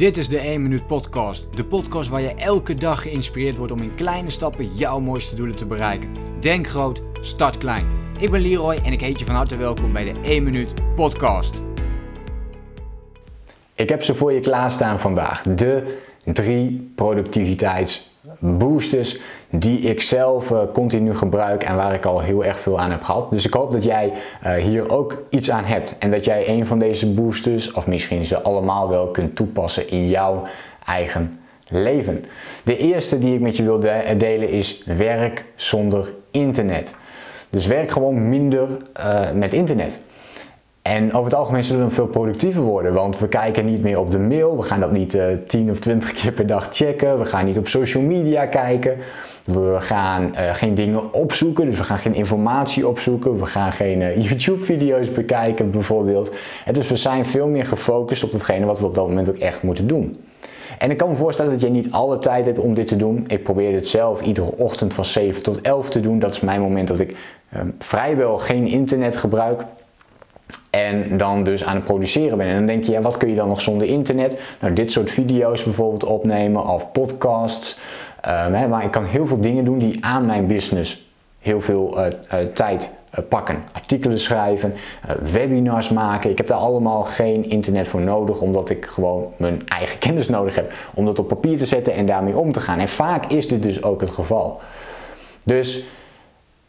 Dit is de 1 Minuut Podcast. De podcast waar je elke dag geïnspireerd wordt om in kleine stappen jouw mooiste doelen te bereiken. Denk groot, start klein. Ik ben Leroy en ik heet je van harte welkom bij de 1 Minuut Podcast. Ik heb ze voor je klaarstaan vandaag. De drie productiviteitsboosters die ik zelf uh, continu gebruik en waar ik al heel erg veel aan heb gehad. Dus ik hoop dat jij uh, hier ook iets aan hebt en dat jij een van deze boosters, of misschien ze allemaal wel, kunt toepassen in jouw eigen leven. De eerste die ik met je wil de delen is werk zonder internet. Dus werk gewoon minder uh, met internet. En over het algemeen zullen we veel productiever worden, want we kijken niet meer op de mail, we gaan dat niet uh, 10 of 20 keer per dag checken, we gaan niet op social media kijken, we gaan uh, geen dingen opzoeken, dus we gaan geen informatie opzoeken, we gaan geen uh, YouTube-video's bekijken bijvoorbeeld. Dus we zijn veel meer gefocust op datgene wat we op dat moment ook echt moeten doen. En ik kan me voorstellen dat je niet alle tijd hebt om dit te doen. Ik probeer dit zelf iedere ochtend van 7 tot 11 te doen. Dat is mijn moment dat ik um, vrijwel geen internet gebruik. En dan dus aan het produceren ben. En dan denk je, ja, wat kun je dan nog zonder internet? Nou, dit soort video's bijvoorbeeld opnemen of podcasts. Hè, maar ik kan heel veel dingen doen die aan mijn business heel veel uh, uh, tijd uh, pakken. Artikelen schrijven, webinars maken. Ik heb daar allemaal geen internet voor nodig, omdat ik gewoon mijn eigen kennis nodig heb om dat op papier te zetten en daarmee om te gaan. En vaak is dit dus ook het geval. Dus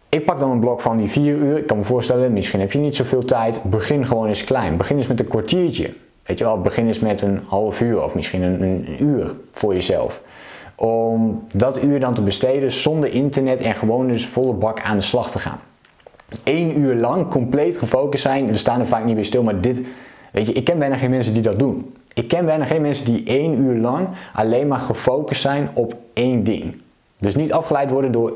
ik pak dan een blok van die 4 uur. Ik kan me voorstellen, misschien heb je niet zoveel tijd. Begin gewoon eens klein. Begin eens met een kwartiertje. Weet je wel, begin eens met een half uur of misschien een uur voor jezelf. Om dat uur dan te besteden zonder internet en gewoon dus volle bak aan de slag te gaan. Eén uur lang compleet gefocust zijn. We staan er vaak niet bij stil, maar dit, weet je, ik ken bijna geen mensen die dat doen. Ik ken bijna geen mensen die één uur lang alleen maar gefocust zijn op één ding. Dus niet afgeleid worden door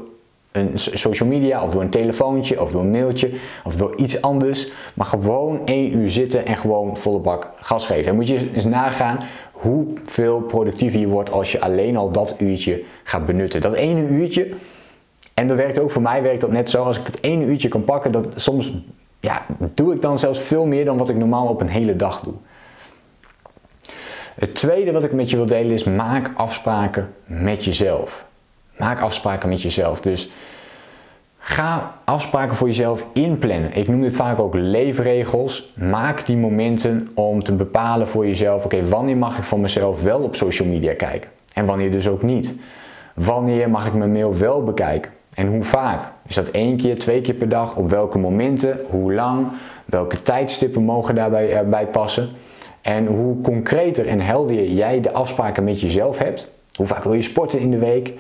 een social media of door een telefoontje of door een mailtje of door iets anders. Maar gewoon één uur zitten en gewoon volle bak gas geven. En moet je eens nagaan hoeveel productiever je wordt als je alleen al dat uurtje gaat benutten. Dat ene uurtje, en dat werkt ook voor mij, werkt dat net zo. Als ik het ene uurtje kan pakken, dat soms ja, doe ik dan zelfs veel meer dan wat ik normaal op een hele dag doe. Het tweede wat ik met je wil delen is maak afspraken met jezelf. Maak afspraken met jezelf. Dus ga afspraken voor jezelf inplannen. Ik noem dit vaak ook leefregels. Maak die momenten om te bepalen voor jezelf: oké, wanneer mag ik van mezelf wel op social media kijken? En wanneer dus ook niet? Wanneer mag ik mijn mail wel bekijken? En hoe vaak? Is dat één keer, twee keer per dag? Op welke momenten? Hoe lang? Welke tijdstippen mogen daarbij uh, bij passen? En hoe concreter en helder jij de afspraken met jezelf hebt. Hoe vaak wil je sporten in de week?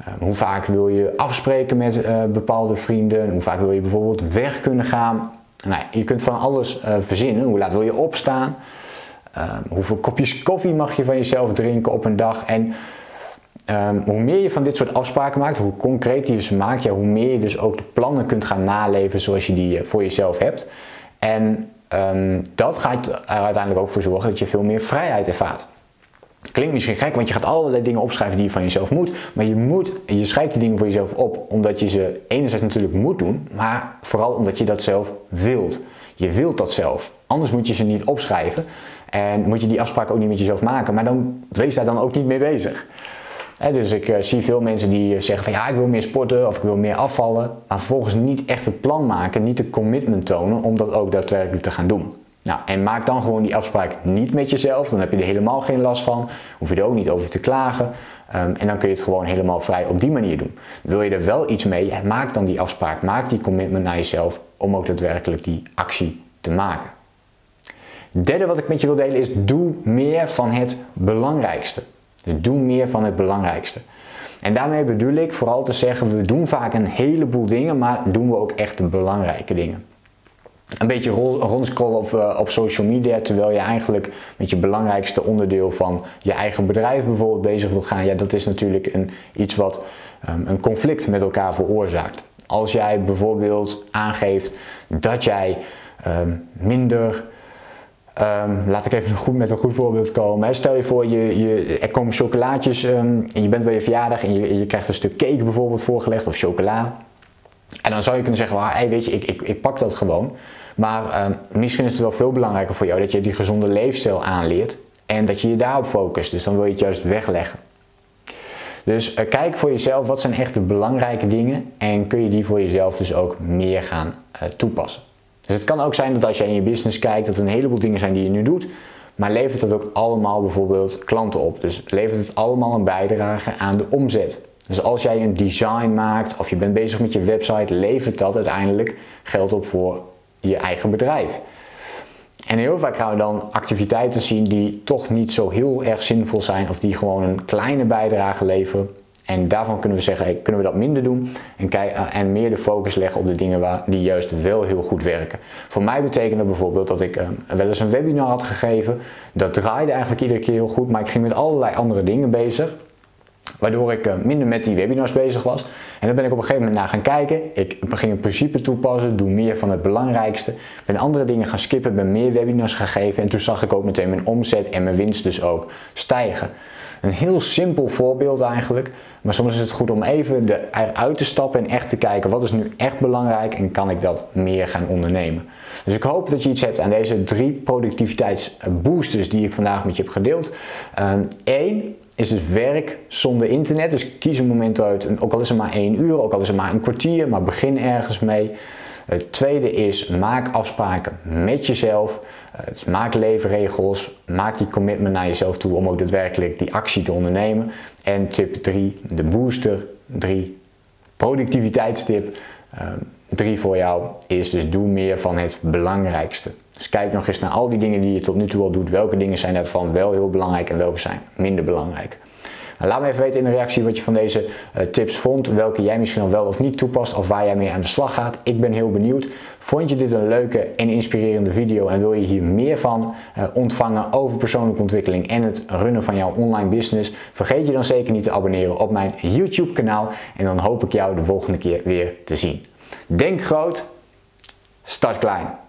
Uh, hoe vaak wil je afspreken met uh, bepaalde vrienden? Hoe vaak wil je bijvoorbeeld weg kunnen gaan? Nou, je kunt van alles uh, verzinnen. Hoe laat wil je opstaan? hoeveel kopjes koffie mag je van jezelf drinken op een dag? En um, hoe meer je van dit soort afspraken maakt, hoe concreter je ze maakt, hoe meer je dus ook de plannen kunt gaan naleven zoals je die voor jezelf hebt. En dat gaat er uiteindelijk ook voor zorgen dat je veel meer vrijheid ervaart. Klinkt misschien gek, want je gaat allerlei dingen opschrijven die je van jezelf moet. Maar je moet, je schrijft die dingen voor jezelf op omdat je ze enerzijds natuurlijk moet doen, maar vooral omdat je dat zelf wilt. Je wilt dat zelf. Anders moet je ze niet opschrijven en moet je die afspraak ook niet met jezelf maken. Maar dan wees daar dan ook niet mee bezig. Dus ik uh, zie veel mensen die zeggen van ja, ik wil meer sporten of ik wil meer afvallen. Maar vervolgens niet echt een plan maken, niet de commitment tonen om dat ook daadwerkelijk te gaan doen. Nou, en maak dan gewoon die afspraak niet met jezelf. Dan heb je er helemaal geen last van. Hoef je er ook niet over te klagen. Um, en dan kun je het gewoon helemaal vrij op die manier doen. Wil je er wel iets mee, maak dan die afspraak. Maak die commitment naar jezelf om ook daadwerkelijk die actie te maken. Derde wat ik met je wil delen is: doe meer van het belangrijkste. Dus doe meer van het belangrijkste. En daarmee bedoel ik vooral te zeggen: we doen vaak een heleboel dingen, maar doen we ook echt de belangrijke dingen een beetje rondscrollen op, uh, op social media terwijl je eigenlijk met je belangrijkste onderdeel van je eigen bedrijf bijvoorbeeld bezig wilt gaan. Ja, dat is natuurlijk een, iets wat um, een conflict met elkaar veroorzaakt. Als jij bijvoorbeeld aangeeft dat jij um, minder. Um, laat ik even goed, met een goed voorbeeld komen. Stel je voor, je, je, er komen chocolaatjes en je bent bij je verjaardag en je, je krijgt een stuk cake bijvoorbeeld voorgelegd of chocola. En dan zou je kunnen zeggen, well, weet je, ik, ik, ik pak dat gewoon. Maar uh, misschien is het wel veel belangrijker voor jou dat je die gezonde leefstijl aanleert. En dat je je daarop focust. Dus dan wil je het juist wegleggen. Dus uh, kijk voor jezelf wat zijn echt de belangrijke dingen en kun je die voor jezelf dus ook meer gaan uh, toepassen. Dus het kan ook zijn dat als je in je business kijkt, dat er een heleboel dingen zijn die je nu doet, maar levert het ook allemaal bijvoorbeeld klanten op. Dus levert het allemaal een bijdrage aan de omzet. Dus als jij een design maakt of je bent bezig met je website, levert dat uiteindelijk geld op voor je eigen bedrijf. En heel vaak gaan we dan activiteiten zien die toch niet zo heel erg zinvol zijn of die gewoon een kleine bijdrage leveren. En daarvan kunnen we zeggen, kunnen we dat minder doen en, eh, en meer de focus leggen op de dingen waar, die juist wel heel goed werken. Voor mij betekent dat bijvoorbeeld dat ik uh, wel eens een webinar had gegeven. Dat draaide eigenlijk iedere keer heel goed, maar ik ging met allerlei andere dingen bezig. Waardoor ik uh, minder met die webinars bezig was. En dan ben ik op een gegeven moment naar gaan kijken. Ik ging een principe toepassen, doe meer van het belangrijkste. Ben andere dingen gaan skippen, ben meer webinars gaan geven. En toen zag ik ook meteen mijn omzet en mijn winst dus ook stijgen. Een heel simpel voorbeeld eigenlijk. Maar soms is het goed om even eruit te stappen en echt te kijken wat is nu echt belangrijk en kan ik dat meer gaan ondernemen. Dus ik hoop dat je iets hebt aan deze drie productiviteitsboosters die ik vandaag met je heb gedeeld. Eén, ehm, is het werk zonder internet. Dus kies een moment uit, ook al is het maar één uur, ook al is het maar een kwartier, maar begin ergens mee. Het tweede is maak afspraken met jezelf. Dus maak leefregels, maak die commitment naar jezelf toe om ook daadwerkelijk die actie te ondernemen. En tip 3, de booster 3, productiviteitstip 3 ehm, voor jou is dus doe meer van het belangrijkste. Dus kijk nog eens naar al die dingen die je tot nu toe al doet. Welke dingen zijn daarvan wel heel belangrijk en welke zijn minder belangrijk. Nou, laat me even weten in de reactie wat je van deze uh, tips vond. Welke jij misschien al wel of niet toepast of waar jij mee aan de slag gaat. Ik ben heel benieuwd. Vond je dit een leuke en inspirerende video en wil je hier meer van uh, ontvangen over persoonlijke ontwikkeling en het runnen van jouw online business? Vergeet je dan zeker niet te abonneren op mijn YouTube kanaal. En dan hoop ik jou de volgende keer weer te zien. Denk groot, start klein.